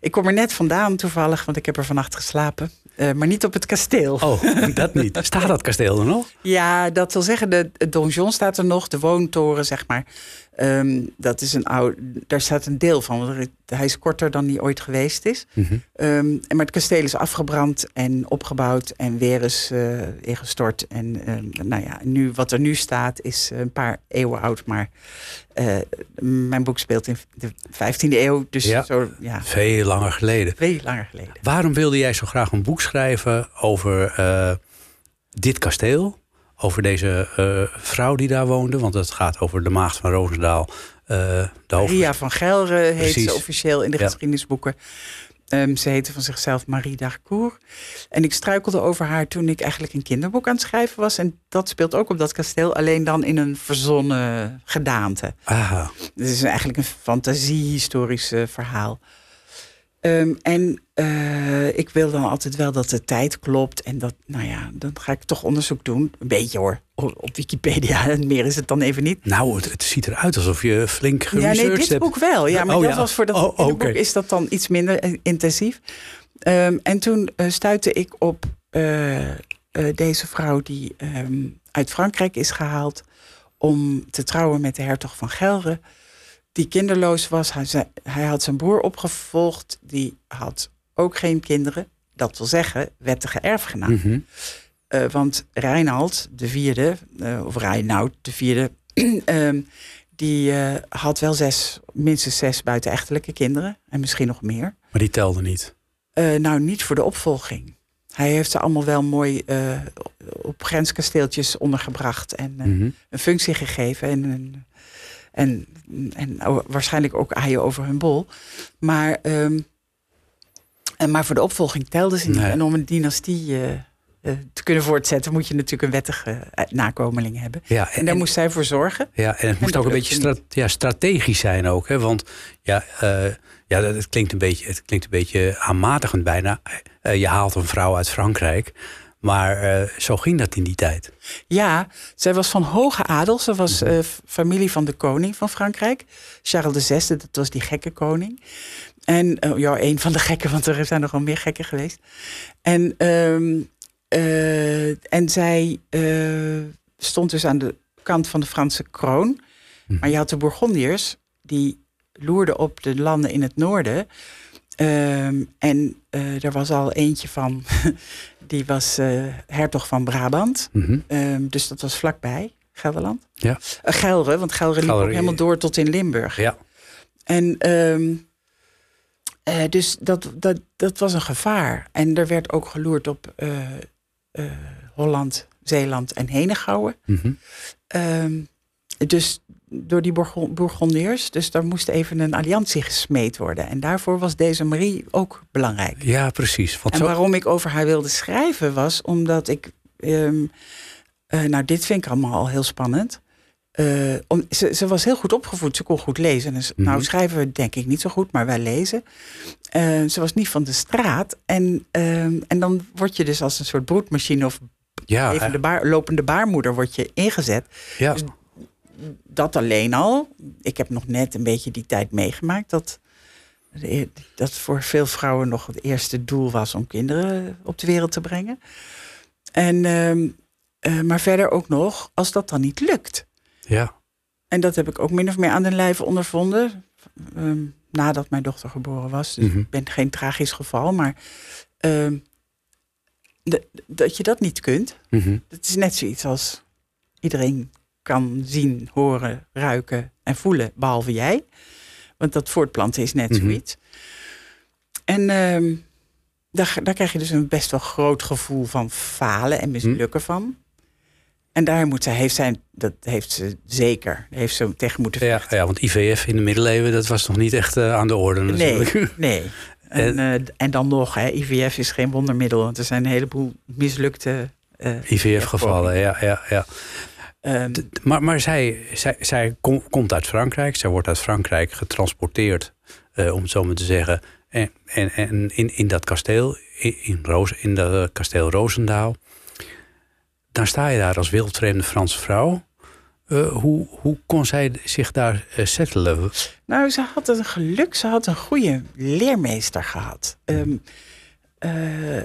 Ik kom er net vandaan toevallig, want ik heb er vannacht geslapen. Maar niet op het kasteel. Oh, dat niet. <laughs> Staat dat kasteel er nog? Ja, dat wil zeggen, de, het donjon staat er nog, de woontoren, zeg maar. Ehm, dat is een oude, daar staat een deel van. want Hij is korter dan hij ooit geweest is. Mhm. Ehm, maar het kasteel is afgebrand en opgebouwd en weer is eh, ingestort. En ehm, nou ja, nu, wat er nu staat is een paar eeuwen oud. Maar eh, mijn boek speelt in de 15e eeuw. Dus Ja. zo ja, Veel langer geleden. veel langer geleden. Waarom wilde jij zo graag een boek schrijven over eh, dit kasteel? Over deze eh, vrouw die daar woonde? Want het gaat over de maagd van Roosendaal. eh de hoofd... Maria van Gelre heet Precies. ze officieel in de Ja. geschiedenisboeken. Ehm, ze heette van zichzelf Marie Darcourt. En ik struikelde over haar toen ik eigenlijk een kinderboek aan het schrijven was. En dat speelt ook op dat kasteel, alleen dan in een verzonnen gedaante. Ah, Het is eigenlijk een fantasiehistorisch eh, verhaal. Ehm, en eh, ik wil dan altijd wel dat de tijd klopt. En dat, nou ja, dan ga ik toch onderzoek doen. Een beetje hoor, op, Wikipedia. <laughs> En meer is het dan even niet. nou, het, het ziet eruit alsof je flink Ja, geresearched nee, dit hebt. boek wel. Ja, maar Oh, dat ja. was voor dat Oh, oké. is dat dan iets minder intensief. Ehm, en toen eh, stuitte ik op eh, deze vrouw die ehm, uit Frankrijk is gehaald om te trouwen met de hertog van Gelre. Die kinderloos was. Hij, zei- hij had zijn broer opgevolgd. Die had ook geen kinderen. Dat wil zeggen, wettige erfgenaam. Eh, want Reinald, de vierde, eh, of Reinoud, de vierde, <clears throat> ehm, die eh, had wel zes, minstens zes buitenechtelijke kinderen. En misschien nog meer. Maar die telde niet. Nou, niet voor de opvolging. Hij heeft ze allemaal wel mooi op grenskasteeltjes ondergebracht en Mhm. een functie gegeven. En, en, en, en waarschijnlijk ook aaien over hun bol. Maar, ehm, en maar voor de opvolging telden ze niet. Nee. En om een dynastie eh, eh, te kunnen voortzetten, moet je natuurlijk een wettige eh, nakomeling hebben. Ja, En daar moest zij voor zorgen. Ja, en het moest ook een beetje stra- ja, strategisch zijn ook. Hè? Want ja, ja dat- het, klinkt een beetje, het klinkt een beetje aanmatigend bijna. Je haalt een vrouw uit Frankrijk. Maar eh, zo ging dat in die tijd. Ja, zij was van hoge adel. Ze was Mhm. eh, familie van de koning van Frankrijk. Charles VI, dat was die gekke koning. En eh, ja, een van de gekken, want er zijn nogal meer gekken geweest. En, ehm, eh, en zij stond dus aan de kant van de Franse kroon. Mhm. Maar je had de Bourgondiërs, die loerden op de landen in het noorden. Ehm, en eh, er was al eentje van, <laughs> die was eh, hertog van Brabant. Mhm. Ehm, dus dat was vlakbij, Gelderland. Ja. Eh, Gelre, want Gelre liep ook helemaal door tot in Limburg. Ja. En ehm, eh, dus dat, dat, dat was een gevaar. En er werd ook geloerd op Holland, Zeeland en Henegouwen. Mhm. Ehm, dus door die Bourgon- Bourgondiërs. Dus daar moest even een alliantie gesmeed worden. En daarvoor was deze Marie ook belangrijk. ja, precies. Want En zo, waarom ik over haar wilde schrijven was omdat ik. ehm, eh, nou, dit vind ik allemaal al heel spannend. Eh, om, ze, ze was heel goed opgevoed, ze kon goed lezen. Dus, Mhm. Nou, schrijven we denk ik niet zo goed, maar wij lezen. Eh, ze was niet van de straat. En, ehm, en dan word je dus als een soort broedmachine of ja, even de baar, lopende baarmoeder word je ingezet. ja, dus- Dat alleen al. Ik heb nog net een beetje die tijd meegemaakt dat, dat voor veel vrouwen nog het eerste doel was om kinderen op de wereld te brengen. En, ehm, eh, maar verder ook nog, als dat dan niet lukt. ja. En dat heb ik ook min of meer aan den lijve ondervonden. ehm, nadat mijn dochter geboren was. Dus Mhm. ik ben geen tragisch geval. Maar ehm, de- dat je dat niet kunt. Mhm. Het is net zoiets als iedereen kan zien, horen, ruiken en voelen, behalve jij. Want dat voortplanten is net Mhm. zoiets. En ehm, daar, daar krijg je dus een best wel groot gevoel van falen en mislukken van. En daar moet zij, heeft zij, dat heeft ze zeker, heeft ze tegen moeten Ja, vechten. ja, want IVF in de middeleeuwen, dat was nog niet echt eh, aan de orde natuurlijk. Nee, <laughs> nee. En, eh, en dan nog, hè, IVF is geen wondermiddel, want er zijn een heleboel mislukte. eh, IVF-gevallen, ja, ja, ja. Ehm, Maar, maar zij, zij, zij kom- komt uit Frankrijk. Zij wordt uit Frankrijk getransporteerd, eh, om het zo maar te zeggen. En, en, en in, in dat kasteel, in, in, Roos, in dat kasteel Roosendaal. Dan sta je daar als wildvreemde Franse vrouw. Eh, hoe, hoe kon zij zich daar eh, settelen? Nou, ze had een geluk. Ze had een goede leermeester gehad. Ehm, eh,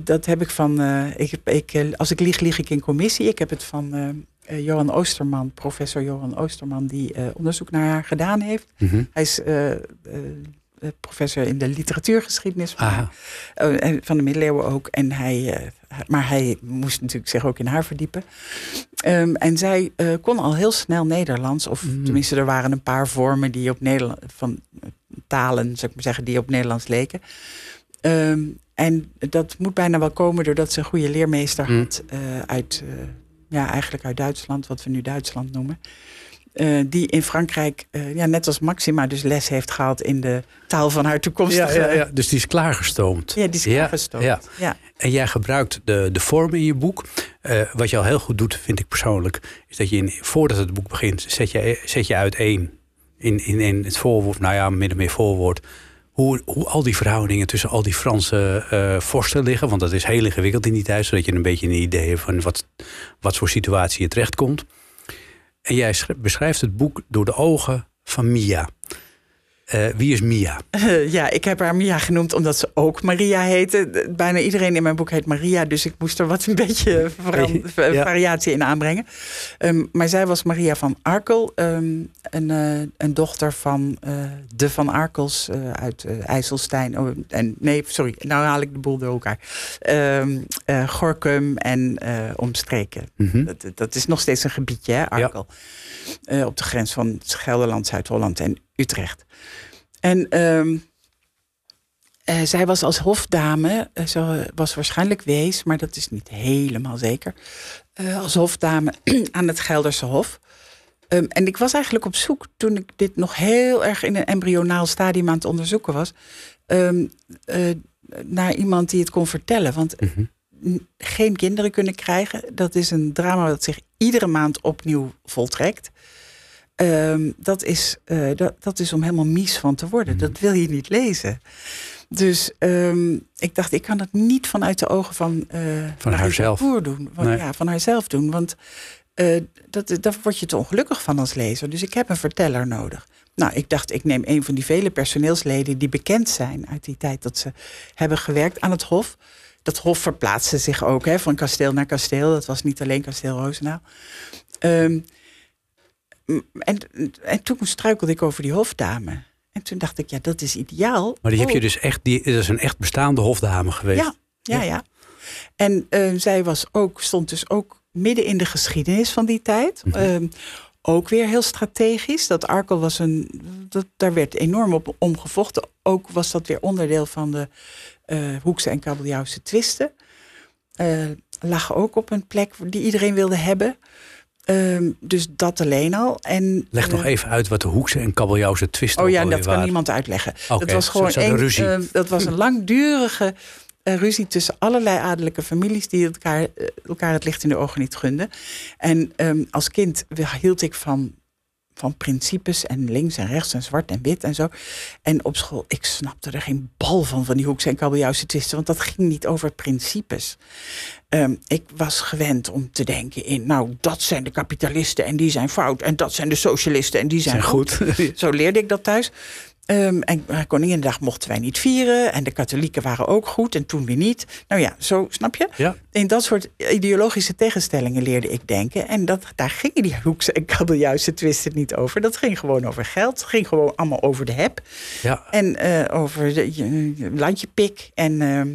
dat heb ik van. eh, ik, ik, eh, als ik lieg, lieg ik in commissie. Ik heb het van eh, Johan Oosterman, professor Johan Oosterman, die onderzoek naar haar gedaan heeft. Mhm. Hij is professor in de literatuurgeschiedenis en van de middeleeuwen ook. En hij, maar hij moest natuurlijk zich ook in haar verdiepen. Ehm, en zij kon al heel snel Nederlands. Of Mm. tenminste, er waren een paar vormen die op Nederland, van talen, zou ik maar zeggen, die op Nederlands leken. Ehm, en dat moet bijna wel komen doordat ze een goede leermeester Mm. had eh, uit, eh, ja, eigenlijk uit Duitsland, wat we nu Duitsland noemen. Eh, die in Frankrijk, ja, net als Maxima, dus les heeft gehad in de taal van haar toekomstige. ja, ja, dus die is klaargestoomd. Ja, die is klaargestoomd. ja. ja. En jij gebruikt de, de vorm in je boek. Wat je al heel goed doet, vind ik persoonlijk, is dat je in, voordat het boek begint, zet je, zet je uiteen in, in, in het voorwoord, nou ja, min of meer voorwoord. Hoe, hoe al die verhoudingen tussen al die Franse eh, vorsten liggen. Want dat is heel ingewikkeld in die tijd, zodat je een beetje een idee hebt van wat, wat voor situatie je terechtkomt. En jij sch- beschrijft het boek door de ogen van Mia. Eh, wie is Mia? <laughs> Ja, ik heb haar Mia genoemd omdat ze ook Maria heette. Bijna iedereen in mijn boek heet Maria, dus ik moest er wat een <laughs> beetje <laughs> Ja. variatie in aanbrengen. Ehm, maar zij was Maria van Arkel, ehm, een, eh, een dochter van eh, de Van Arkels uit IJsselstein. Oh, en, nee, sorry, nou haal ik de boel door elkaar. Eh, Gorkum en omstreken. Mhm. Dat, dat is nog steeds een gebiedje, hè, Arkel. Op de grens van Gelderland, Zuid-Holland en Utrecht. En ehm, eh, zij was als hofdame, eh, ze was waarschijnlijk wees, maar dat is niet helemaal zeker. eh, als hofdame <clears throat> aan het Gelderse Hof. Ehm, en ik was eigenlijk op zoek toen ik dit nog heel erg in een embryonaal stadium aan het onderzoeken was. ehm, eh, naar iemand die het kon vertellen. Want Mhm. geen kinderen kunnen krijgen. Dat is een drama dat zich iedere maand opnieuw voltrekt. Ehm, dat, is, eh, dat, dat is om helemaal mies van te worden. Dat wil je niet lezen. Dus ehm, ik dacht, ik kan het niet vanuit de ogen van, eh Marisa haarzelf. Doen. Van, Nee. Ja, van haarzelf doen. Want eh, dat, daar word je te ongelukkig van als lezer. Dus ik heb een verteller nodig. Nou, ik dacht, ik neem een van die vele personeelsleden die bekend zijn uit die tijd dat ze hebben gewerkt aan het Hof. Dat Hof verplaatste zich ook hè, van kasteel naar kasteel. Dat was niet alleen kasteel Roosendaal. Ehm, m- en, en toen struikelde ik over die hofdame. En toen dacht ik, ja, dat is ideaal. Maar die heb Oh. je dus echt, die, dat is een echt bestaande hofdame geweest. Ja, ja, ja. En eh, zij was ook, stond dus ook midden in de geschiedenis van die tijd. Mhm. Ehm, ook weer heel strategisch. Dat Arkel was een. Dat, daar werd enorm op omgevochten. Ook was dat weer onderdeel van de eh, Hoekse en Kabeljauwse twisten. Eh lag ook op een plek die iedereen wilde hebben. Ehm, dus dat alleen al. En, Leg eh, nog even uit wat de Hoekse en Kabeljauwse twisten Oh ja, dat kan waren. niemand uitleggen. Dat was gewoon een, ruzie. eh, dat was een langdurige eh, ruzie tussen allerlei adellijke families die elkaar, eh, elkaar het licht in de ogen niet gunden. En ehm, als kind hield ik van, van principes en links en rechts en zwart en wit en zo. En op school, ik snapte er geen bal van, van die hoekse en kabeljauwse twisten, want dat ging niet over principes. Ehm, ik was gewend om te denken in, nou, dat zijn de kapitalisten en die zijn fout. En dat zijn de socialisten en die zijn, Zijn goed. <laughs> Zo leerde ik dat thuis. Ehm, en eh, Koninginnedag mochten wij niet vieren. En de katholieken waren ook goed en toen weer niet. Nou ja, zo snap je? Ja. In dat soort ideologische tegenstellingen leerde ik denken. En dat, daar gingen die hoekse en kabeljauwse twisten niet over. Dat ging gewoon over geld. Het ging gewoon allemaal over de heb. Ja. En eh, over de, je- je landje pik. En, ehm,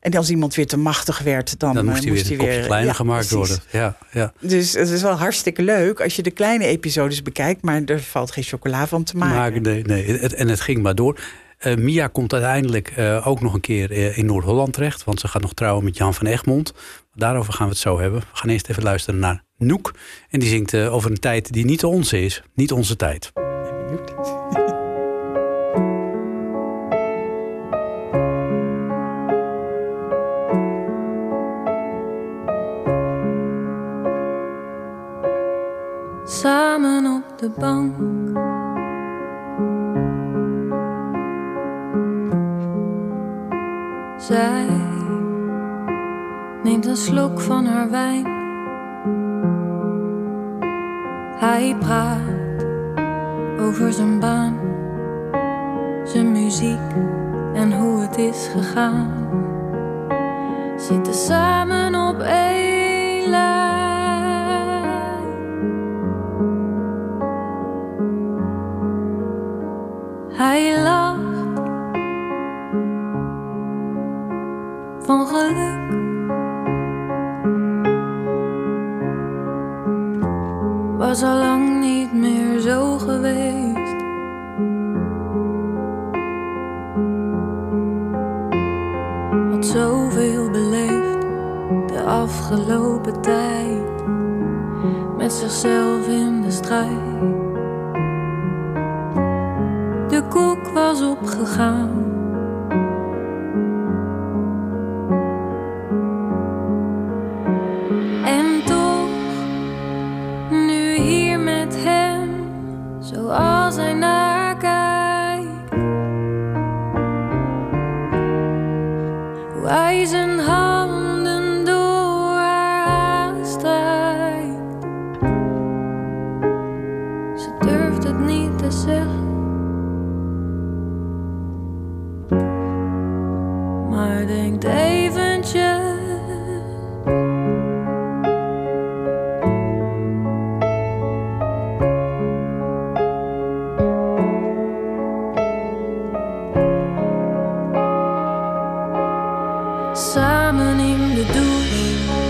en als iemand weer te machtig werd, dan, Dan eh, moest hij weer kopje kleiner ja, gemaakt precies. worden. Ja, ja. Dus het is wel hartstikke leuk als je de kleine episodes bekijkt, maar er valt geen chocola van te maken. Maar nee, nee. Het, en het ging maar door. Eh, Mia komt uiteindelijk eh, ook nog een keer in Noord-Holland terecht. Want ze gaat nog trouwen met Jan van Egmond. Daarover gaan we het zo hebben. We gaan eerst even luisteren naar Noek. En die zingt over een tijd die niet onze is. Niet onze tijd. Samen op de bank. Zij neemt een slok van haar wijn. Hij praat over zijn baan, zijn muziek en hoe het is gegaan. Zitten samen op één lijn. Hij lacht van geluk. Was al lang niet meer zo geweest. Had zoveel beleefd de afgelopen tijd. Met zichzelf in de strijd. Was Samen in de douche.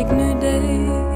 Zoals ik nu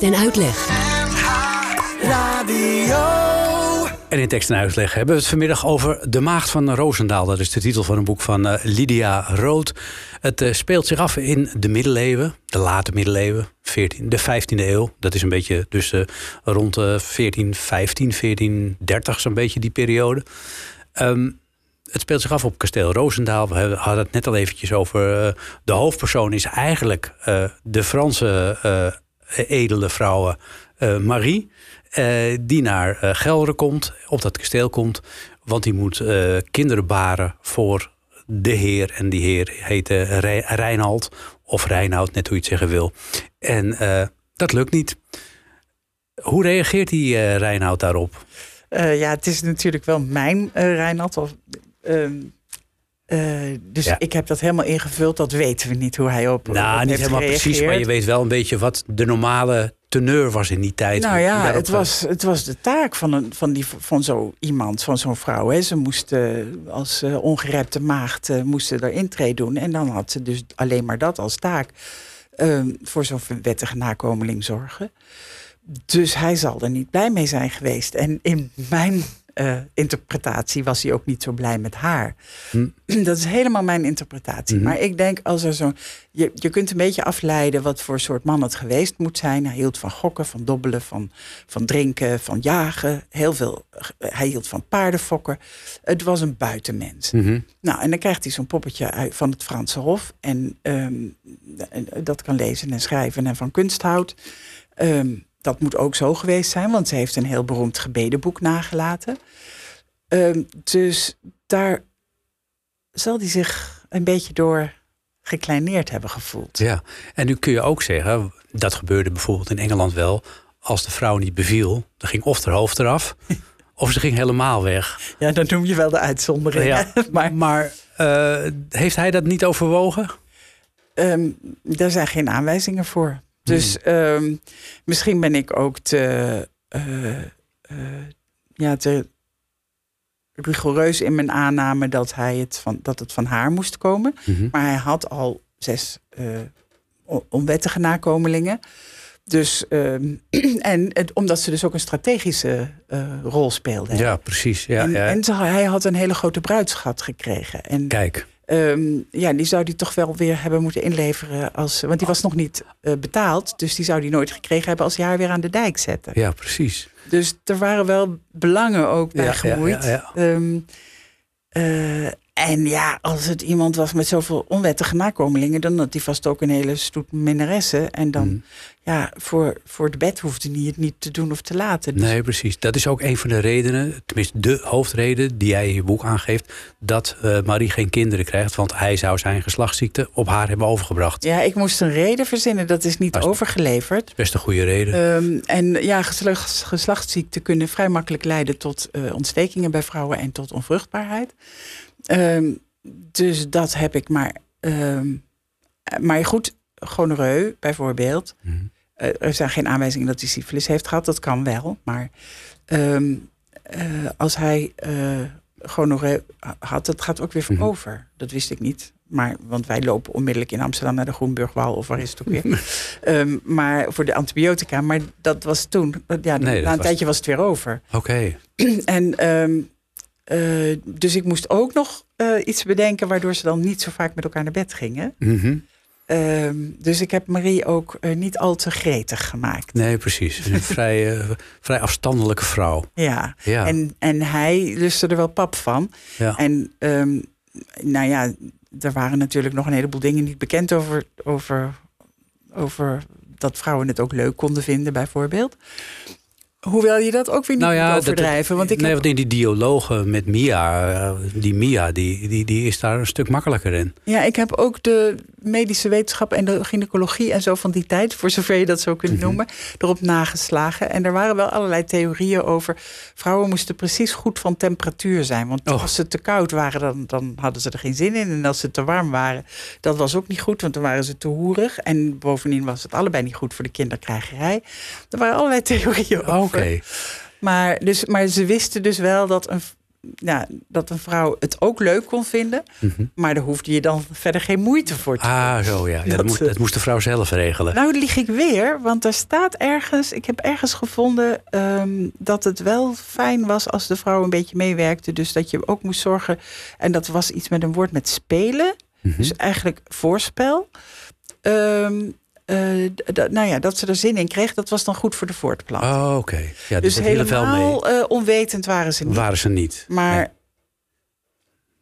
Tekst en uitleg. En in tekst en uitleg hebben we het vanmiddag over De Maagd van Roosendaal. Dat is de titel van een boek van eh, Lydia Rood. Het eh, speelt zich af in de middeleeuwen, de late middeleeuwen, 14, de 15e eeuw. Dat is een beetje dus eh, rond uh, 1415, 1430, zo'n beetje die periode. Ehm, het speelt zich af op kasteel Roosendaal. We hebben- hadden het net al eventjes over. de hoofdpersoon is eigenlijk eh, de Franse eh, edele vrouw eh, Marie. eh, die naar eh, Gelre komt, op dat kasteel komt. Want die moet eh, kinderen baren voor de heer. En die heer heette Re- Reinald. Of Reinoud, net hoe je het zeggen wil. En eh, dat lukt niet. Hoe reageert die eh Reinoud daarop? Eh, ja, het is natuurlijk wel mijn eh Reinhard. Of, ehm, Eh, dus Ja. ik heb dat helemaal ingevuld. Dat weten we niet hoe hij op. op Nou, niet helemaal precies, maar je weet wel een beetje wat de normale teneur was in die tijd. Nou ja, daarop, het was, het was de taak van, een, van, die, van zo iemand, van zo'n vrouw. Hè. Ze moest eh, als eh, ongerepte maagd moest ze er intree doen. En dan had ze dus alleen maar dat als taak. ehm, voor zo'n wettige nakomeling zorgen. Dus hij zal er niet blij mee zijn geweest. En in mijn eh, interpretatie was hij ook niet zo blij met haar. Hm. <clears throat> Dat is helemaal mijn interpretatie. Mhm. Maar ik denk als er zo. Je, je kunt een beetje afleiden wat voor soort man het geweest moet zijn. Hij hield van gokken, van dobbelen, van, van drinken, van jagen. Heel veel. Hij hield van paardenfokken. Het was een buitenmens. Mhm. Nou, en dan krijgt hij zo'n poppetje uit van het Franse Hof. En ehm, dat kan lezen en schrijven en van kunst houdt. Ehm, dat moet ook zo geweest zijn, want ze heeft een heel beroemd gebedenboek nagelaten. Ehm, dus daar zal hij zich een beetje door gekleineerd hebben gevoeld. Ja, en nu kun je ook zeggen, dat gebeurde bijvoorbeeld in Engeland wel. Als de vrouw niet beviel, dan ging of haar hoofd eraf, <laughs> of ze ging helemaal weg. Ja, dan noem je wel de uitzondering. Ja, <laughs> maar Maar eh, heeft hij dat niet overwogen? Ehm, daar zijn geen aanwijzingen voor. Dus ehm, misschien ben ik ook te, eh, eh, ja, te rigoureus in mijn aanname dat, hij het van, dat het van haar moest komen. Mhm. Maar hij had al zes on- onwettige nakomelingen. Dus, ehm, <clears throat> en het, omdat ze dus ook een strategische rol speelde. Ja, precies. Ja, en ja. en ze- hij had een hele grote bruidschat gekregen. En Kijk, Ehm, ja, die zou die toch wel weer hebben moeten inleveren. Als, want die was nog niet eh, betaald. Dus die zou die nooit gekregen hebben als hij haar weer aan de dijk zette. ja, precies. Dus er waren wel belangen ook bij Ja, gemoeid. ja, ja, Ehm, eh, en ja, als het iemand was met zoveel onwettige nakomelingen... dan had hij vast ook een hele stoet minnaressen. En dan, Mhm. ja, voor, voor de bed hoefde hij het niet te doen of te laten. Dus- Nee, precies. Dat is ook een van de redenen, tenminste de hoofdreden die jij in je boek aangeeft, dat eh, Marie geen kinderen krijgt. Want hij zou zijn geslachtsziekte op haar hebben overgebracht. Ja, ik moest een reden verzinnen. Dat is niet is- overgeleverd. Best een goede reden. Ehm, en ja, geslachts, geslachtsziekten kunnen vrij makkelijk leiden tot eh, ontstekingen bij vrouwen en tot onvruchtbaarheid. Ehm, dus dat heb ik maar. ehm, maar goed, gonoreu bijvoorbeeld. Mhm. Eh, er zijn geen aanwijzingen dat hij syfilis heeft gehad. Dat kan wel. Maar ehm, eh, als hij gonoreu had, dat gaat ook weer Mhm. over. Dat wist ik niet. Maar, want wij lopen onmiddellijk in Amsterdam naar de Groenburgwal. Of waar is het ook weer? <laughs> Maar voor de antibiotica. Maar dat was toen. Ja, Nee, na een was- tijdje was het weer over. Oké. En eh, dus ik moest ook nog eh, iets bedenken... waardoor ze dan niet zo vaak met elkaar naar bed gingen. Mhm. Ehm, dus ik heb Marie ook eh, niet al te gretig gemaakt. Nee, precies. Een vrij, vrij afstandelijke vrouw. Ja. Ja. En, en hij lustte er wel pap van. ja. En ehm, nou ja, er waren natuurlijk nog een heleboel dingen niet bekend over, over, over dat vrouwen het ook leuk konden vinden, bijvoorbeeld. Hoewel je dat ook weer niet Nou ja, moet dat- overdrijven. want ik nee, heb, want in die dialogen met Mia, eh, die Mia, die, die, die is daar een stuk makkelijker in. ja, ik heb ook de medische wetenschap en de gynaecologie en zo van die tijd, voor zover je dat zo kunt Mhm. noemen, erop nageslagen. En er waren wel allerlei theorieën over. Vrouwen moesten precies goed van temperatuur zijn. Want Oh. als ze te koud waren, dan, dan hadden ze er geen zin in. En als ze te warm waren, dat was ook niet goed, want dan waren ze te hoerig. En bovendien was het allebei niet goed voor de kinderkrijgerij. Er waren allerlei theorieën over. Oké. Maar, dus, maar ze wisten dus wel dat een, ja, dat een vrouw het ook leuk kon vinden. Mhm. Maar daar hoefde je dan verder geen moeite voor te doen. Ah, zo ja. ja dat, Dat, moest, eh, dat moest de vrouw zelf regelen. Nou, lieg ik weer, want er staat ergens, ik heb ergens gevonden ehm, dat het wel fijn was als de vrouw een beetje meewerkte. Dus dat je ook moest zorgen, en dat was iets met een woord met spelen, Mhm. dus eigenlijk voorspel. Ehm, eh, nou ja, dat ze er zin in kreeg, dat was dan goed voor de voortplanting. Oh, oké. Ja, dus er wel mee. helemaal eh, onwetend waren ze niet. Waren ze niet. Maar Nee.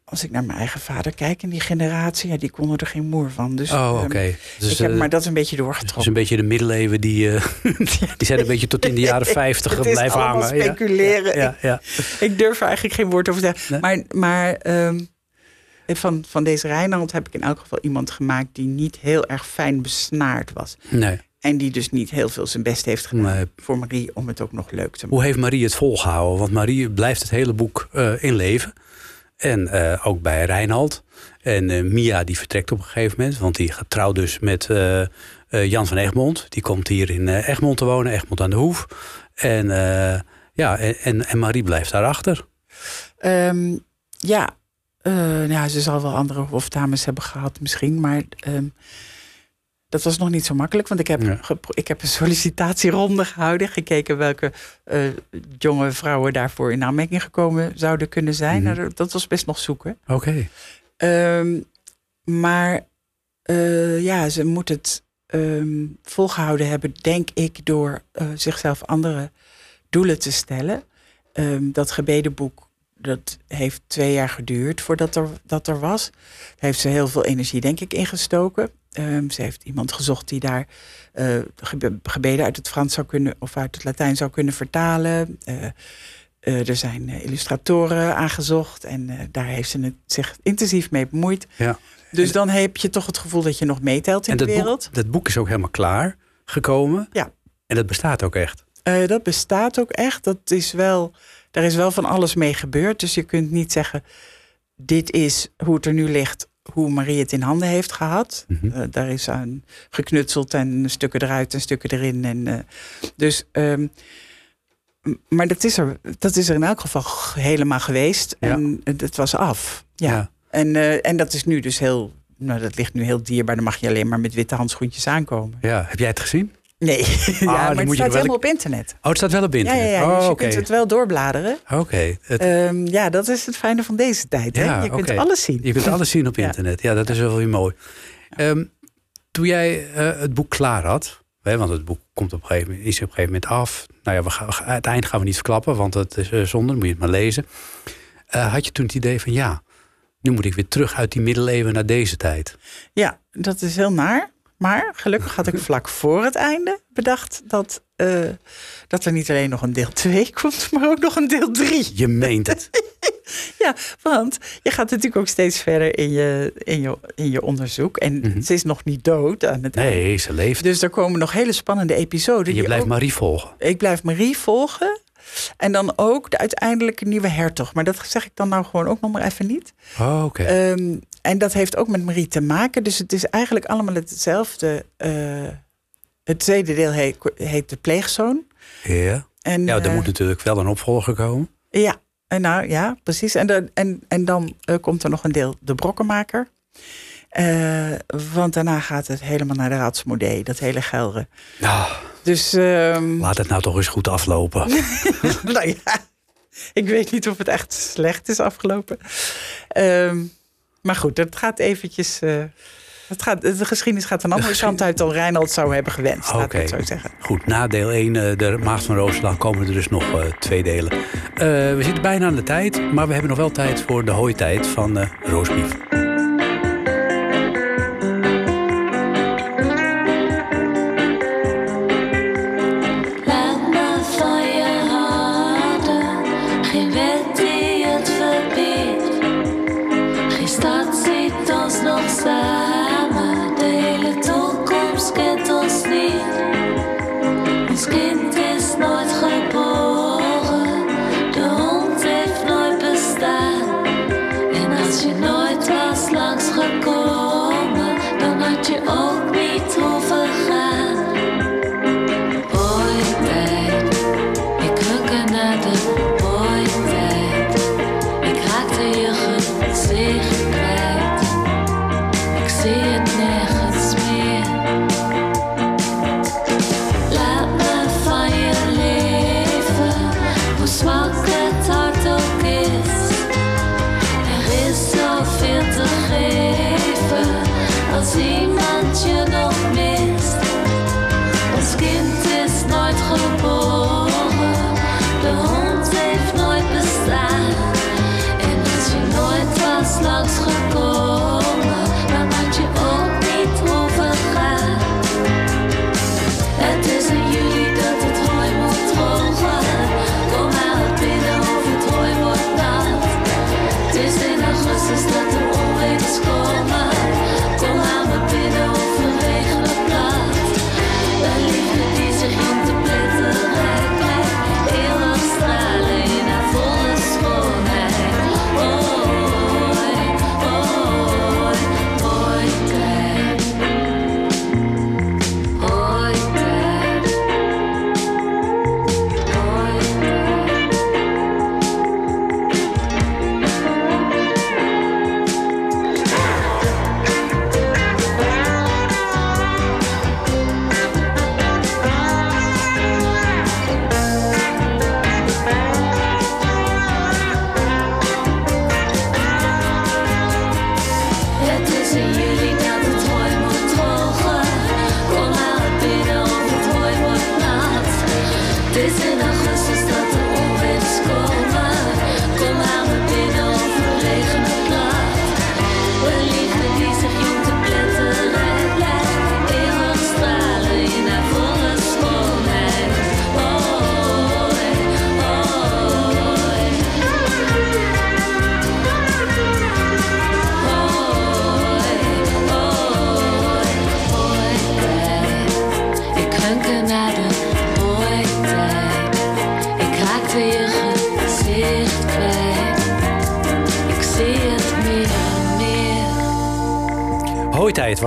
als ik naar mijn eigen vader kijk en die generatie, ja, die konden er geen moer van. Dus, Oh, ehm, oké. Dus, ik heb eh, maar dat een beetje dus doorgetrokken. een beetje de middeleeuwen, die, <laughs> die zijn een beetje tot in de jaren 50 <laughs> Het is blijven hangen. Speculeren. Ja, ja. Ik durf er eigenlijk geen woord over te zeggen. Nee? Maar, maar ehm, van, van deze Rijnland heb ik in elk geval iemand gemaakt die niet heel erg fijn besnaard was. Nee. En die dus niet heel veel zijn best heeft gedaan Nee. voor Marie om het ook nog leuk te maken. Hoe heeft Marie het volgehouden? Want Marie blijft het hele boek eh, in leven. En eh, ook bij Reinhard. En eh, Mia die vertrekt op een gegeven moment. Want die gaat trouw dus met eh, eh, Jan van Egmond. Die komt hier in eh, Egmond te wonen. Egmond aan de Hoef. En, eh, ja, en, en, Marie blijft daarachter. Ehm, ja, eh, nou, ja, ze zal wel andere hofdames hebben gehad misschien, maar ehm, dat was nog niet zo makkelijk. Want ik heb, Ja. ik heb een sollicitatieronde gehouden, gekeken welke eh, jonge vrouwen daarvoor in aanmerking gekomen zouden kunnen zijn. Mhm. Nou, dat- was best nog zoeken. Oké. Ehm, maar eh, ja, ze moet het ehm, volgehouden hebben, denk ik, door eh, zichzelf andere doelen te stellen. Ehm, dat gebedenboek, dat heeft twee jaar geduurd voordat er, dat er was. Daar heeft ze heel veel energie, denk ik, ingestoken. Ehm, ze heeft iemand gezocht die daar eh, gebe- gebeden uit het Frans zou kunnen of uit het Latijn zou kunnen vertalen. Eh, eh, er zijn illustratoren aangezocht en daar heeft ze het zich intensief mee bemoeid. Ja. Dus dan heb je toch het gevoel dat je nog meetelt in En de wereld. boek, dat boek is ook helemaal klaar gekomen. Ja. En dat bestaat ook echt. Dat bestaat ook echt. Dat is wel, daar is wel van alles mee gebeurd. Dus je kunt niet zeggen, dit is hoe het er nu ligt, hoe Marie het in handen heeft gehad. Mhm. Eh, daar is aan geknutseld en stukken eruit en stukken erin. En, eh, dus, ehm, maar dat is, er, dat is er in elk geval helemaal geweest. Ja. En het het was af. Ja. Ja. En, eh, en dat is nu dus heel, nou dat ligt nu heel dierbaar. Dan mag je alleen maar met witte handschoentjes aankomen. Ja. Heb jij het gezien? Nee, <laughs> ja, dan maar het moet je staat wel- helemaal op internet. Oh, het staat wel op Ja, internet. ja, ja. Oh, dus je oké. kunt het wel doorbladeren. Oké. Het- Ehm, ja, dat is het fijne van deze tijd. Hè? Ja, Je kunt alles zien. Je kunt alles zien op <laughs> Ja. internet. Ja, dat is wel weer mooi. Ehm, toen jij eh, het boek klaar had, hè, want het boek komt op een gegeven moment, is op een gegeven moment af. Nou ja, we gaan, het eind gaan we niet verklappen, want het is uh, zonde, dan moet je het maar lezen. Eh, had je toen het idee van ja, nu moet ik weer terug uit die middeleeuwen naar deze tijd? Ja, dat is heel naar. Maar gelukkig had ik vlak voor het einde bedacht dat, eh, dat er niet alleen nog een deel 2 <laughs> komt, maar ook nog een deel 3. Je meent het. <laughs> Ja, want je gaat natuurlijk ook steeds verder in je, in je, in je onderzoek. En Mhm. ze is nog niet dood aan het einde. Nee, ze leeft. Dus er komen nog hele spannende episoden. En je blijft ook- Marie volgen. Ik blijf Marie volgen. En dan ook de uiteindelijke nieuwe hertog. Maar dat zeg ik dan nou gewoon ook nog maar even niet. Oh, oké. Ehm, en dat heeft ook met Marie te maken. Dus het is eigenlijk allemaal hetzelfde. eh, het tweede deel heet, heet De Pleegzoon. ja. En, ja, er eh, moet natuurlijk wel een opvolger komen. Ja, en nou ja, precies. En, dan- en, en dan eh, komt er nog een deel De Brokkenmaker. Want daarna gaat het helemaal naar de Ratsmodee, dat hele Gelre. Nou, Dus ehm, laat het nou toch eens goed aflopen. <laughs> nou ja, ik weet niet of het echt slecht is afgelopen. Ehm, maar goed, het gaat eventjes... eh, het gaat, de geschiedenis gaat een andere kant uit dan Reinhold zou hebben gewenst, Oké. het zo zeggen. Goed, na deel 1, eh, de Maagd van Roosendaal, komen er dus nog eh, twee delen. We zitten bijna aan de tijd, maar we hebben nog wel tijd voor de hooitijd van Roosbief.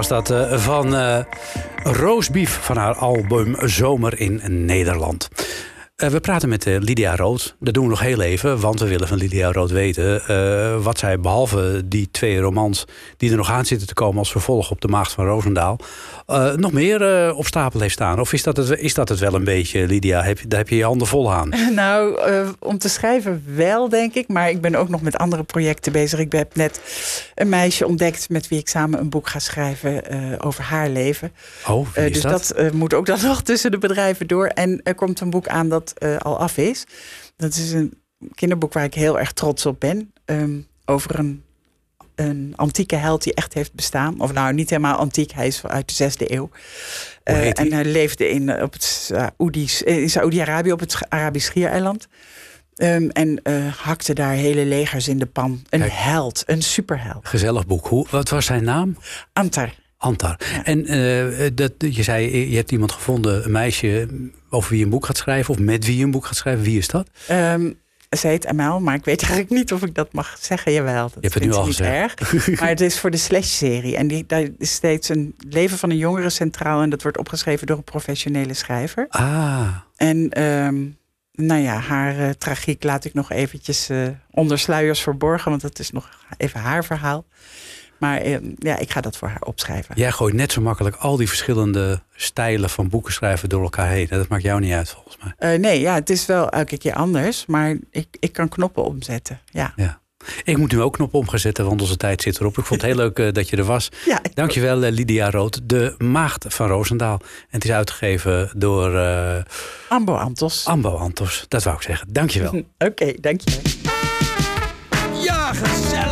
Was dat eh, van uh, Roosbief van haar album Zomer in Nederland. Uh, we praten met uh, Lydia Rood. Dat doen we nog heel even, want we willen van Lydia Rood weten uh, wat zij behalve die twee romans die er nog aan zitten te komen als vervolg op de Maagd van Roosendaal, nog meer op stapel heeft staan. Of is dat het, is dat het wel een beetje, Lydia? Heb, daar heb je je handen vol aan. <laughs> Nou, om te schrijven wel, denk ik. Maar ik ben ook nog met andere projecten bezig. Ik heb net een meisje ontdekt met wie ik samen een boek ga schrijven over haar leven. Oh, wie is dus dat, dat moet ook dan <laughs> nog tussen de bedrijven door. En er komt een boek aan dat uh, al af is. Dat is een kinderboek waar ik heel erg trots op ben. Um, over een, een antieke held die echt heeft bestaan. Of nou, niet helemaal antiek, hij is uit de zesde eeuw. Uh, en hij leefde in, op het in Saoedi-Arabië op het Arabisch Schiereiland. Um, en uh, hakte daar hele legers in de pan. Een Kijk, held, een superheld. Gezellig boek. Hoe, wat was zijn naam? Antar. Antar. En uh, dat, je zei, je hebt iemand gevonden, een meisje over wie je een boek gaat schrijven, of met wie je een boek gaat schrijven. Wie is dat? Um, ze heet Amel, maar ik weet <laughs> eigenlijk niet of ik dat mag zeggen. Jawel, dat je hebt het nu al niet gezegd. erg. <laughs> maar het is voor de Slash-serie. En die, daar is steeds een leven van een jongere centraal. En dat wordt opgeschreven door een professionele schrijver. Ah. En um, nou ja, haar uh, tragiek laat ik nog eventjes uh, onder sluiers verborgen. Want dat is nog even haar verhaal. Maar uh, ja, ik ga dat voor haar opschrijven. Jij gooit net zo makkelijk al die verschillende stijlen van boeken schrijven door elkaar heen. Dat maakt jou niet uit, volgens mij. Uh, nee, ja, het is wel elke keer anders. Maar ik, ik kan knoppen omzetten. Ja. ja. Ik moet nu ook knoppen omzetten, want onze tijd zit erop. Ik vond het heel leuk uh, dat je er was. <laughs> Ja, Dankjewel, uh, Lydia Rood, de maagd van Roosendaal. En het is uitgegeven door... Uh, Ambo Antos. Ambo Antos, dat wou ik zeggen. Dankjewel. <laughs> Oké, okay, dankjewel. Ja, gezellig.